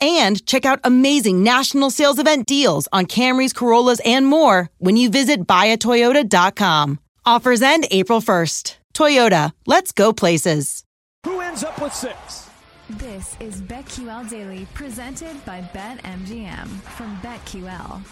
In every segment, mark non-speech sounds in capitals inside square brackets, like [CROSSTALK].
and check out amazing national sales event deals on Camrys, Corollas, and more when you visit buyatoyota.com. Offers end April 1st. Toyota, let's go places. Who ends up with six? This is BetQL Daily, presented by BetMGM from BetQL.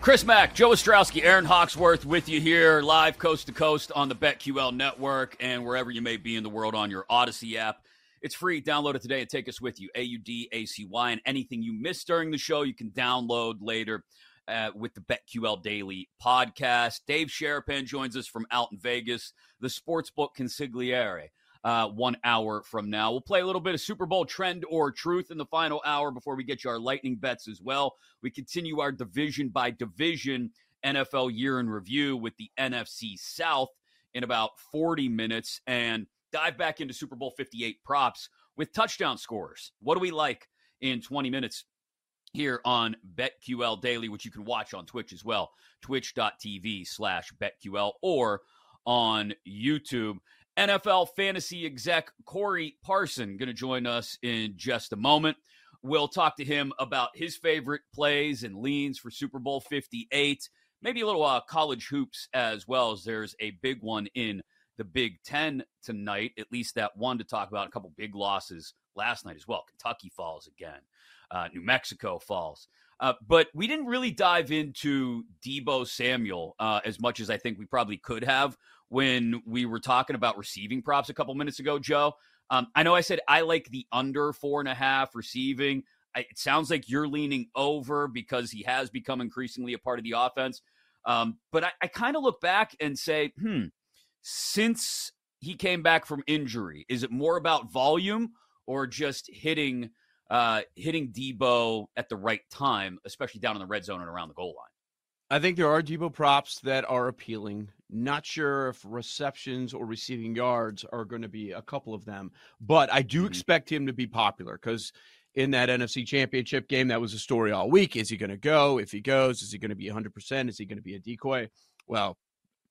Chris Mack, Joe Ostrowski, Erin Hawksworth with you here, live coast to coast on the BetQL network and wherever you may be in the world on your Audacy app. It's free. Download it today and take us with you. A U D A C Y. And anything you missed during the show, you can download later uh, with the BetQL Daily podcast. Dave Sharapan joins us from out in Vegas, the Sportsbook Consigliere. Uh, one hour from now. We'll play a little bit of Super Bowl trend or truth in the final hour before we get you our lightning bets as well. We continue our division by division NFL year in review with the NFC South in about 40 minutes. And dive back into Super Bowl 58 props with touchdown scores. What do we like in 20 minutes here on BetQL Daily, which you can watch on Twitch as well, twitch.tv slash BetQL or on YouTube. NFL fantasy exec Corey Parsons going to join us in just a moment. We'll talk to him about his favorite plays and leans for Super Bowl 58, maybe a little uh, college hoops as well, as there's a big one in the Big Ten tonight, at least that one to talk about. A couple big losses last night as well. Kentucky falls again, uh, New Mexico falls. Uh, but we didn't really dive into Deebo Samuel uh, as much as I think we probably could have when we were talking about receiving props a couple minutes ago, Joe. Um, I know I said I like the under four and a half receiving. I, it sounds like you're leaning over because he has become increasingly a part of the offense. Um, but I, I kind of look back and say, hmm, since he came back from injury? Is it more about volume or just hitting uh, hitting Deebo at the right time, especially down in the red zone and around the goal line? I think there are Deebo props that are appealing. Not sure if receptions or receiving yards are going to be a couple of them, but I do mm-hmm. expect him to be popular because in that NFC championship game, that was a story all week. Is he going to go? If he goes, is he going to be 100%? Is he going to be a decoy? Well,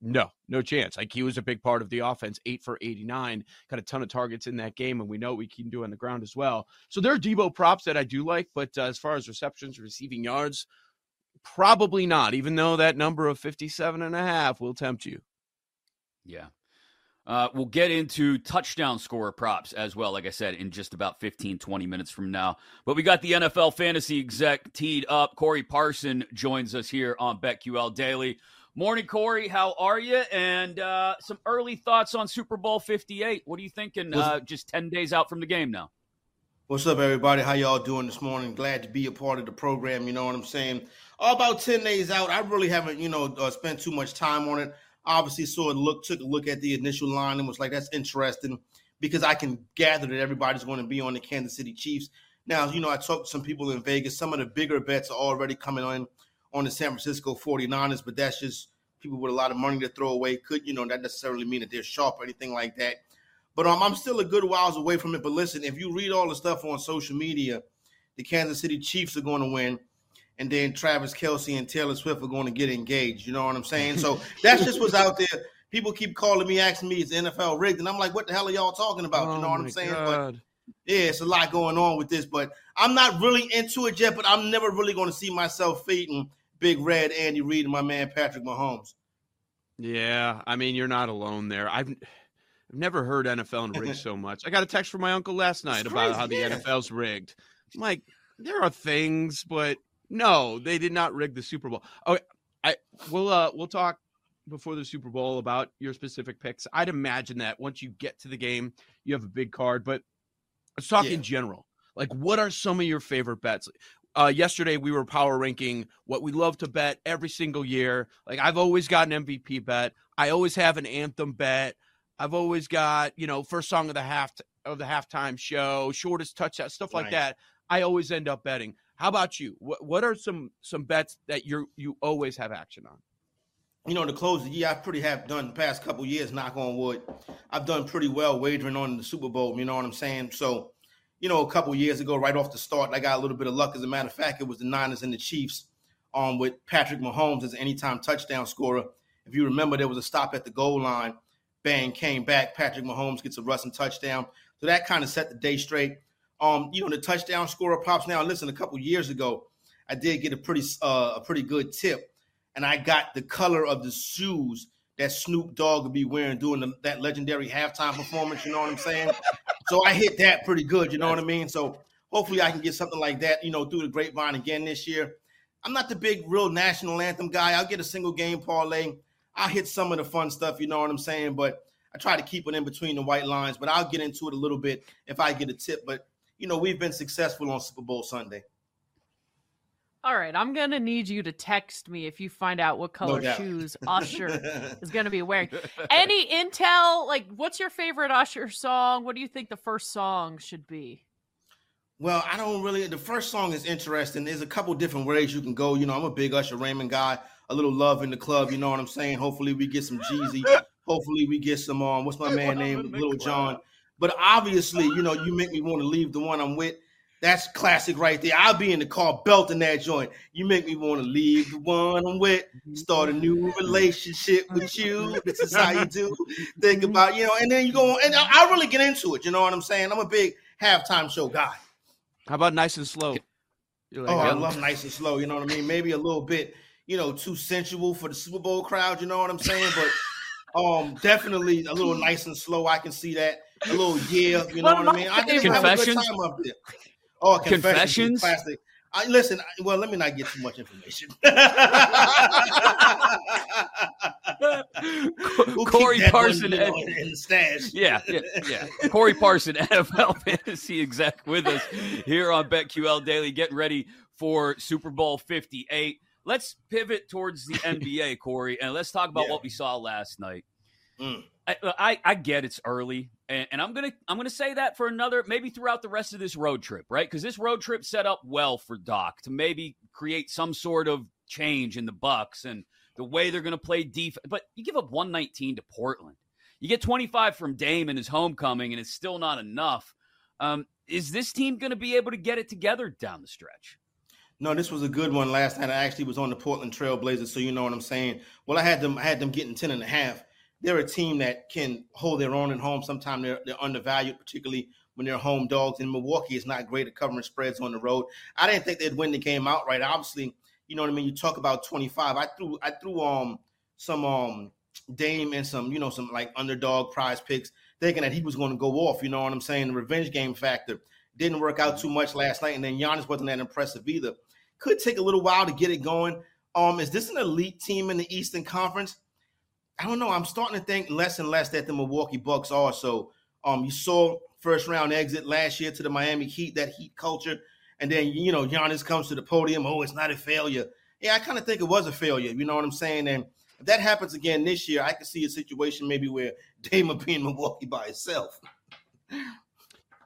no, no chance. Like he was a big part of the offense, eight for 89, got a ton of targets in that game, and we know we can do on the ground as well. So there are Deebo props that I do like, but uh, as far as receptions, receiving yards, probably not, even though that number of 57 and a half will tempt you. Yeah. Uh, we'll get into touchdown score props as well, like I said, in just about 15, 20 minutes from now. But we got the NFL fantasy exec teed up. Corey Parsons joins us here on BetQL Daily. Morning, Corey. How are you? And uh, some early thoughts on Super Bowl 58. What are you thinking uh, just 10 days out from the game now? What's up, everybody? How y'all doing this morning? Glad to be a part of the program. You know what I'm saying? All about 10 days out. I really haven't, you know, uh, spent too much time on it. obviously saw a look, took a look at the initial line and was like, that's interesting because I can gather that everybody's going to be on the Kansas City Chiefs. Now, you know, I talked to some people in Vegas. Some of the bigger bets are already coming on on the San Francisco 49ers, but that's just people with a lot of money to throw away. Could, you know, not necessarily mean that they're sharp or anything like that. But um, I'm still a good whiles away from it. But listen, if you read all the stuff on social media, the Kansas City Chiefs are going to win and then Travis Kelce and Taylor Swift are going to get engaged. You know what I'm saying? So [LAUGHS] that's just what's out there. People keep calling me, asking me, is the NFL rigged? And I'm like, what the hell are y'all talking about? Oh you know what I'm saying? God. But yeah, it's a lot going on with this, but I'm not really into it yet. But I'm never really going to see myself fading Big Red Andy Reid and my man Patrick Mahomes. Yeah, I mean you're not alone there. I've I've never heard NFL and rigged [LAUGHS] so much. I got a text from my uncle last night It's about crazy, how the yeah. NFL's rigged. I'm like, there are things, but no, they did not rig the Super Bowl. Okay, I we'll uh we'll talk before the Super Bowl about your specific picks. I'd imagine that once you get to the game, you have a big card, but let's talk Yeah. in general. Like, what are some of your favorite bets? Uh, yesterday we were power ranking what we love to bet every single year. Like I've always got an MVP bet. I always have an anthem bet. I've always got you know first song of the half of the halftime show, shortest touchdown, stuff like Right. that. I always end up betting. How about you? What what are some some bets that you you always have action on? you know, to close the year, I pretty have done the past couple years, knock on wood. I've done pretty well wagering on the Super Bowl, you know what I'm saying? So, you know, a couple years ago, right off the start, I got a little bit of luck. As a matter of fact, it was the Niners and the Chiefs um, with Patrick Mahomes as an anytime touchdown scorer. If you remember, there was a stop at the goal line. Bang, came back. Patrick Mahomes gets a rushing touchdown. So that kind of set the day straight. Um, you know, the touchdown scorer pops Now, listen, a couple years ago, I did get a pretty uh, a pretty good tip and I got the color of the shoes that Snoop Dogg would be wearing during the, that legendary halftime performance. You know what I'm saying? So I hit that pretty good. You know what I mean? So hopefully I can get something like that. You know, through the grapevine again this year. I'm not the big real national anthem guy. I'll get a single game parlay. I'll hit some of the fun stuff. You know what I'm saying? But I try to keep it in between the white lines. But I'll get into it a little bit if I get a tip. But you know, we've been successful on Super Bowl Sunday. All right, I'm gonna need you to text me if you find out what color doubt. shoes [LAUGHS] Usher is gonna be wearing. [LAUGHS] Any intel? Like, what's your favorite Usher song? What do you think the first song should be? Well, I don't really. The first song is interesting. There's a couple different ways you can go. You know, I'm a big Usher Raymond guy. A little love in the club. You know what I'm saying? Hopefully, we get some Jeezy. Hopefully, we get some. Um, what's my man Love name? Little. John. But obviously, you know, you make me want to leave the one I'm with. That's classic right there. I'll be in the car belting that joint. You make me want to leave the one I'm with, start a new relationship with you. This is how you do. Think about, you know, and then you go on, and I, I really get into it. You know what I'm saying? I'm a big halftime show guy. How about nice and slow? Like, Oh, I love nice and slow. You know what I mean? Maybe a little bit, you know, too sensual for the Super Bowl crowd. You know what I'm saying? But um, definitely a little nice and slow. I can see that. A little yeah. You know One what I mean? I think have a good time up there. Oh, confessions. Confessions? Classic. I, listen, I, well, let me not get too much information. [LAUGHS] We'll Corey Parsons, in, in the stash. Yeah, yeah, yeah. Corey Parsons, NFL fantasy exec, with us here on BetQL Daily, getting ready for Super Bowl 58. Let's pivot towards the NBA, Corey, and let's talk about Yeah. what we saw last night. Mm. I, I, I get it's early, and, and I'm gonna I'm gonna say that for another maybe throughout the rest of this road trip, right? Because this road trip set up well for Doc to maybe create some sort of change in the Bucks and the way they're gonna play defense. But you give up 119 to Portland. You get 25 from Dame in his homecoming, and it's still not enough. Um, is this team going to be able to get it together down the stretch? No, this was a good one last night. I actually was on the Portland Trail Blazers, so you know what I'm saying. Well, I had them I had them getting 10 and a half. They're a team that can hold their own at home. Sometimes they're they're undervalued, particularly when they're home dogs. And Milwaukee is not great at covering spreads on the road. I didn't think they'd win the game outright. Obviously, you know what I mean. You talk about 25. I threw I threw um some um Dame and some you know some like underdog prize picks, thinking that he was going to go off. You know what I'm saying? The revenge game factor didn't work out too much last night, and then Giannis wasn't that impressive either. Could take a little while to get it going. Um, is this an elite team in the Eastern Conference? I don't know. I'm starting to think less and less that the Milwaukee Bucks are. So, um, you saw first round exit last year to the Miami Heat, that Heat culture, and then you know Giannis comes to the podium. Oh, it's not a failure. Yeah, I kind of think it was a failure. You know what I'm saying? And If that happens again this year, I can see a situation maybe where [LAUGHS] Dame will be in Milwaukee by itself.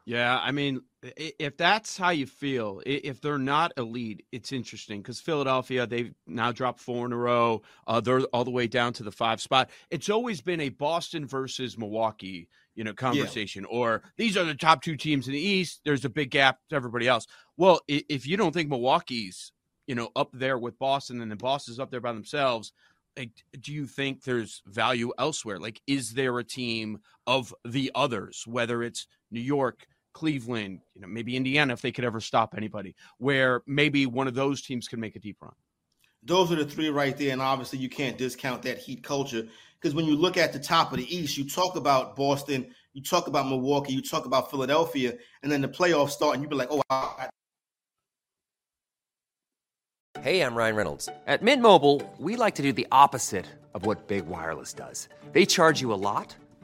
Yeah, I mean, if that's how you feel, if they're not elite, it's interesting because Philadelphia they've now dropped four in a row. Uh, they're all the way down to the five spot. It's always been a Boston versus Milwaukee, you know, conversation. Yeah. Or these are the top two teams in the East. There's a big gap to everybody else. Well, if you don't think Milwaukee's, you know, up there with Boston and then Boston's up there by themselves, like, do you think there's value elsewhere? Like, is there a team of the others, whether it's New York? Cleveland, you know, maybe Indiana if they could ever stop anybody, where maybe one of those teams can make a deep run. Those are the three right there, and obviously you can't discount that Heat culture because when you look at the top of the East, you talk about Boston, you talk about Milwaukee, you talk about Philadelphia, and then the playoffs start, and you be like, oh. I- hey, I'm Ryan Reynolds. At Mint Mobile, we like to do the opposite of what big wireless does. They charge you a lot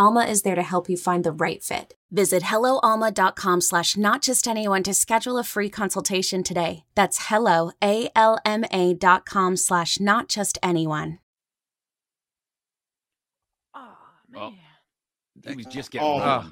Alma is there to help you find the right fit. Visit helloalma.com slash not just anyone to schedule a free consultation today. That's hello, A-L-M-A dot com slash not just anyone. Oh, man. he was just getting. Oh. Uh,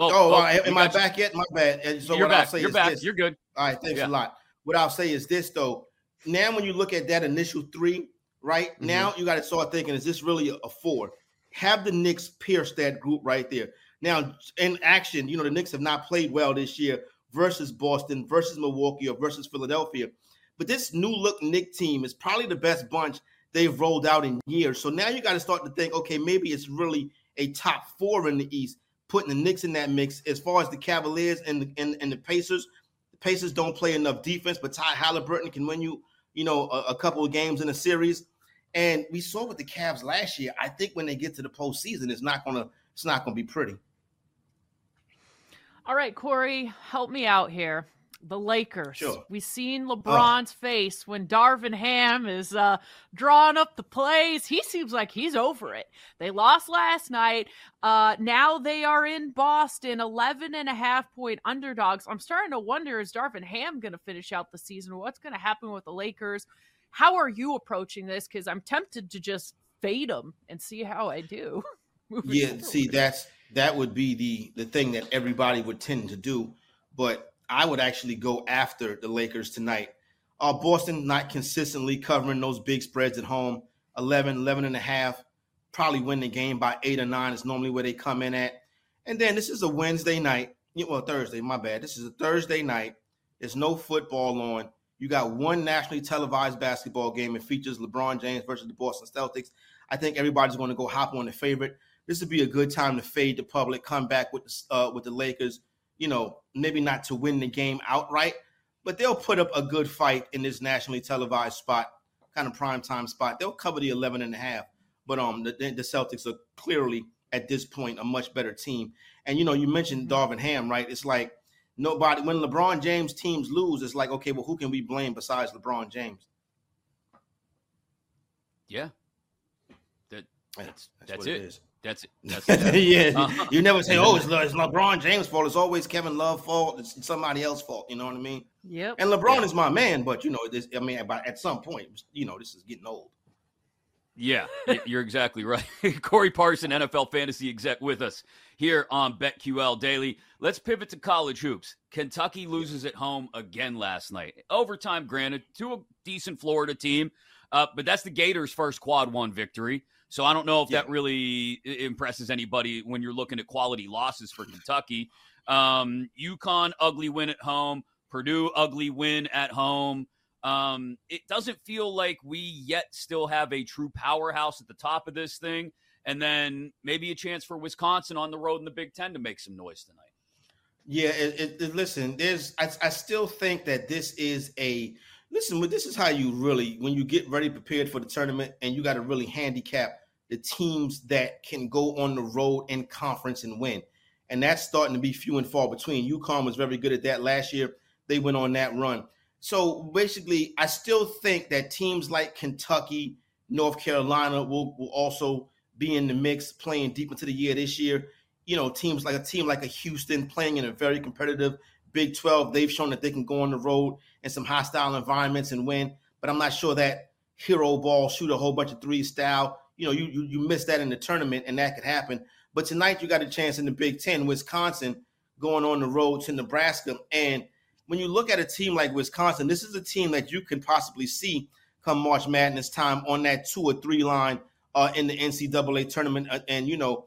Oh, oh, uh, am I got you. back yet? My bad. And so You're what I'll say You're is back. this. You're good. All right, thanks Yeah. a lot. What I'll say is this though. Now, when you look at that initial three, right Mm-hmm. now you got to start thinking: Is this really a, a four? Have the Knicks pierce that group right there. Now, in action, you know, the Knicks have not played well this year versus Boston, versus Milwaukee, or versus Philadelphia. But this new look Knick team is probably the best bunch they've rolled out in years. So now you got to start to think, okay, maybe it's really a top four in the East, putting the Knicks in that mix. As far as the Cavaliers and the and, and the Pacers, the Pacers don't play enough defense, but Ty Haliburton can win you, you know, a, a couple of games in a series. And we saw with the Cavs last year. I think when they get to the postseason, it's not gonna it's not gonna be pretty. All right, Corey, help me out here. The Lakers. Sure. We've seen LeBron's face when Darvin Ham is uh, drawing up the plays. He seems like he's over it. They lost last night. Uh, now they are in Boston, 11 and a half point underdogs. I'm starting to wonder is Darvin Ham going to finish out the season? What's going to happen with the Lakers? How are you approaching this? Because I'm tempted to just fade them and see how I do. [LAUGHS] yeah, forward. see, that's that would be the the thing that everybody would tend to do. But I would actually go after the Lakers tonight. Uh, Boston not consistently covering those big spreads at home, 11, 11 and a half. Probably win the game by eight or nine is normally where they come in at. And then this is a Wednesday night. Well, Thursday, my bad. This is a Thursday night. There's no football on. You got one nationally televised basketball game. It features LeBron James versus the Boston Celtics. I think everybody's going to go hop on the favorite. This would be a good time to fade the public, come back with the, uh, with the Lakers, you know, maybe not to win the game outright, but they'll put up a good fight in this nationally televised spot, kind of prime time spot. They'll cover the 11 and a half. But um, the, the Celtics are clearly at this point a much better team. And you know, you mentioned Darvin Ham, right? It's like nobody when LeBron James teams lose, it's like, okay, well, who can we blame besides LeBron James? Yeah. That that's that's, that's it. it is. That's it. [LAUGHS] That's it. yeah, Uh-huh. you never say, "Oh, it's, [LAUGHS] Le- it's LeBron James' fault." It's always Kevin Love fault. It's somebody else's fault. You know what I mean? Yep. And LeBron is my man, but you know, this. I mean, but at some point, you know, this is getting old. Yeah, [LAUGHS] you're exactly right. [LAUGHS] Corey Parsons, NFL fantasy exec, with us here on BetQL Daily. Let's pivot to college hoops. Kentucky loses at home again last night. Overtime, granted, to a decent Florida team, uh, but that's the Gators' first quad one victory. So I don't know if that really impresses anybody when you're looking at quality losses for Kentucky. Um, UConn ugly win at home. Purdue ugly win at home. Um, it doesn't feel like we yet still have a true powerhouse at the top of this thing, and then maybe a chance for Wisconsin on the road in the Big Ten to make some noise tonight. Yeah, it, it, listen, there's I, I still think that this is a listen, but this is how you really when you get ready prepared for the tournament and you got to really handicap the teams that can go on the road in conference and win. And that's starting to be few and far between. UConn was very good at that last year. They went on that run. So basically, I still think that teams like Kentucky, North Carolina will, will also be in the mix playing deep into the year this year. You know, teams like a team like a Houston playing in a very competitive Big 12, they've shown that they can go on the road in some hostile environments and win. But I'm not sure that hero ball, shoot a whole bunch of three style. You know, you you, you miss that in the tournament, and that could happen. But tonight you got a chance in the Big Ten, Wisconsin going on the road to Nebraska. And when you look at a team like Wisconsin, this is a team that you can possibly see come March Madness time on that two or three line uh, in the NCAA tournament. Uh, And you know,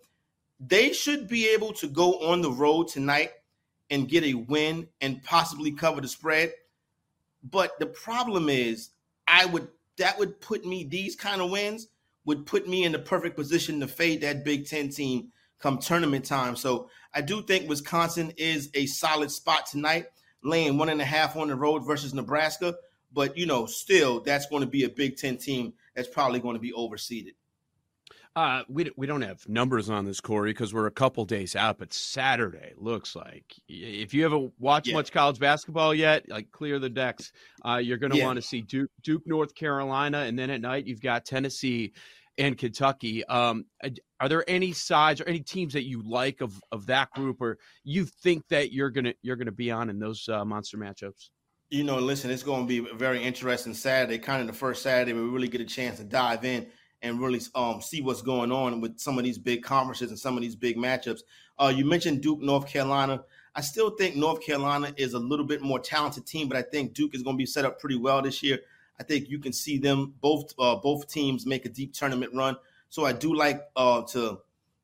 they should be able to go on the road tonight and get a win and possibly cover the spread. But the problem is, I would that would put me these kind of wins would put me in the perfect position to fade that Big Ten team come tournament time. So I do think Wisconsin is a solid spot tonight, laying one and a half on the road versus Nebraska. But you know, still, that's going to be a Big Ten team that's probably going to be overseeded. Uh, we we don't have numbers on this, Corey, because we're a couple days out. But Saturday looks like if you haven't watched Yeah. much college basketball yet, like clear the decks. Uh, you're going to Yeah. want to see Duke, Duke, North Carolina, and then at night you've got Tennessee and Kentucky. Um, are there any sides or any teams that you like of of that group, or you think that you're gonna you're gonna be on in those uh, monster matchups? You know, listen, it's going to be very interesting Saturday, kind of the first Saturday we really get a chance to dive in and really um, see what's going on with some of these big conferences and some of these big matchups. Uh, you mentioned Duke, North Carolina. I still think North Carolina is a little bit more talented team, but I think Duke is going to be set up pretty well this year. I think you can see them both uh, both teams make a deep tournament run. So I do like uh, to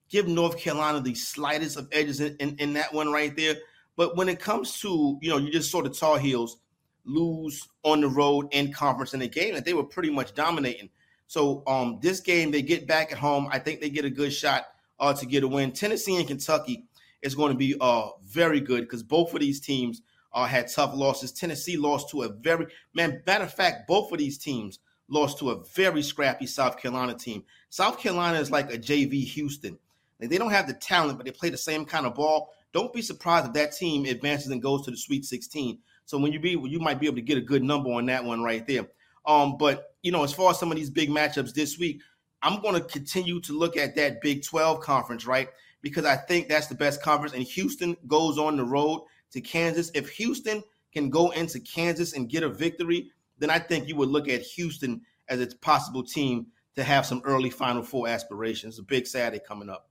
give North Carolina the slightest of edges in, in, in that one right there. But when it comes to, you know, you just saw the Tar Heels lose on the road in conference in a game that they were pretty much dominating. So um, this game, they get back at home. I think they get a good shot uh, to get a win. Tennessee and Kentucky is going to be uh, very good because both of these teams uh, had tough losses. Tennessee lost to a very man. Matter of fact, both of these teams lost to a very scrappy South Carolina team. South Carolina is like a JV Houston. Like, they don't have the talent, but they play the same kind of ball. Don't be surprised if that team advances and goes to the Sweet 16. So when you be, you might be able to get a good number on that one right there. Um, but you know, as far as some of these big matchups this week, I'm going to continue to look at that Big 12 conference, right? Because I think that's the best conference. And Houston goes on the road to Kansas. If Houston can go into Kansas and get a victory, then I think you would look at Houston as its possible team to have some early Final Four aspirations. A big Saturday coming up.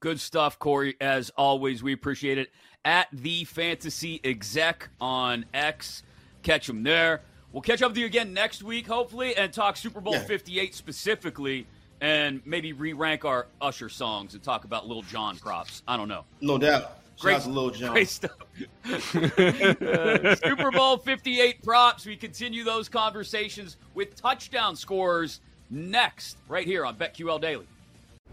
Good stuff, Corey. As always, we appreciate it. At the Fantasy Exec on X, catch him there. We'll catch up with you again next week, hopefully, and talk Super Bowl yeah. 58 specifically, and maybe re rank our Usher songs and talk about Lil Jon props. I don't know. No doubt. Great, Lil Jon. Great stuff. uh, Super Bowl 58 props. We continue those conversations with touchdown scorers next, right here on BetQL Daily.